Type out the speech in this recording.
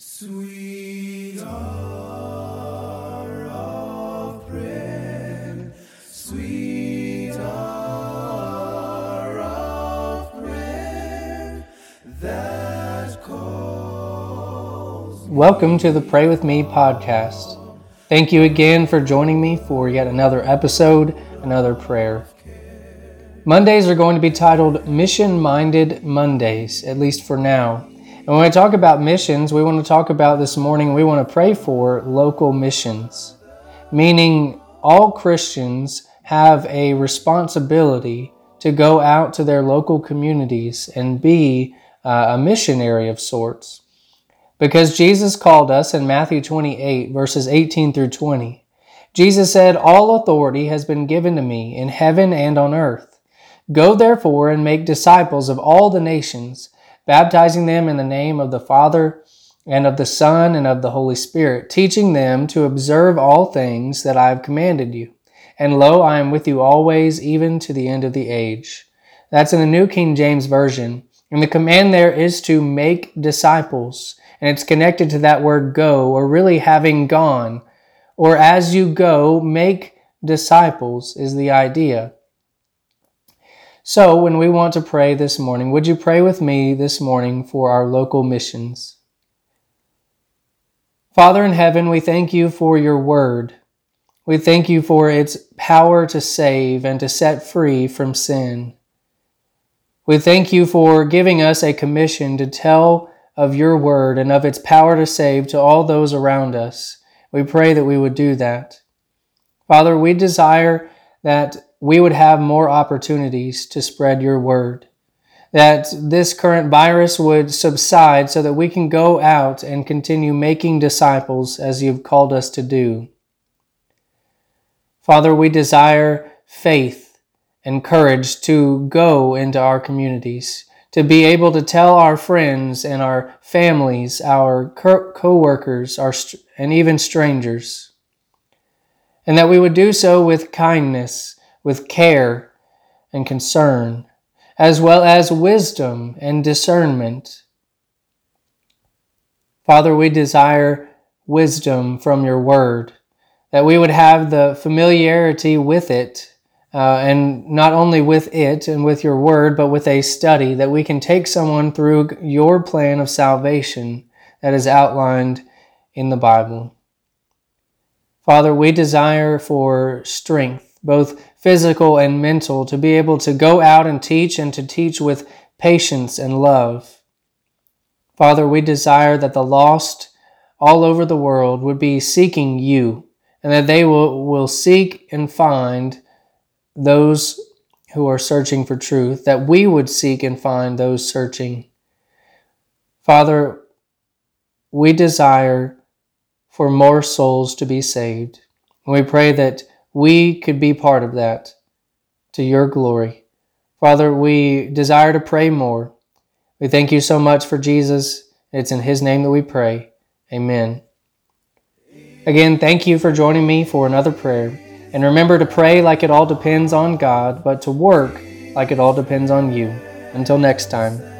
Sweet hour of prayer, sweet hour of prayer that calls. Welcome to the Pray With Me podcast. Thank you again for joining me for yet another episode, another prayer. Mondays are going to be titled Mission Minded Mondays, at least for now. And when we talk about missions, we want to talk about this morning, we want to pray for local missions, meaning all Christians have a responsibility to go out to their local communities and be uh, a missionary of sorts. Because Jesus called us in Matthew 28, verses 18 through 20. Jesus said, All authority has been given to me in heaven and on earth. Go therefore and make disciples of all the nations baptizing them in the name of the Father and of the Son and of the Holy Spirit, teaching them to observe all things that I have commanded you. And lo, I am with you always, even to the end of the age. That's in the New King James Version. And the command there is to make disciples. And it's connected to that word go, or really having gone. Or as you go, make disciples is the idea. So, when we want to pray this morning, would you pray with me this morning for our local missions? Father in heaven, we thank you for your word. We thank you for its power to save and to set free from sin. We thank you for giving us a commission to tell of your word and of its power to save to all those around us. We pray that we would do that. Father, we desire that we would have more opportunities to spread your word. That this current virus would subside so that we can go out and continue making disciples as you've called us to do. Father, we desire faith and courage to go into our communities, to be able to tell our friends and our families, our co workers, our, and even strangers, and that we would do so with kindness with care and concern, as well as wisdom and discernment. Father, we desire wisdom from your word, that we would have the familiarity with it, uh, and not only with it and with your word, but with a study, that we can take someone through your plan of salvation that is outlined in the Bible. Father, we desire for strength both physical and mental, to be able to go out and teach and to teach with patience and love. Father, we desire that the lost all over the world would be seeking you and that they will, will seek and find those who are searching for truth, that we would seek and find those searching. Father, we desire for more souls to be saved. And we pray that we could be part of that to your glory. Father, we desire to pray more. We thank you so much for Jesus. It's in his name that we pray. Amen. Again, thank you for joining me for another prayer. And remember to pray like it all depends on God, but to work like it all depends on you. Until next time.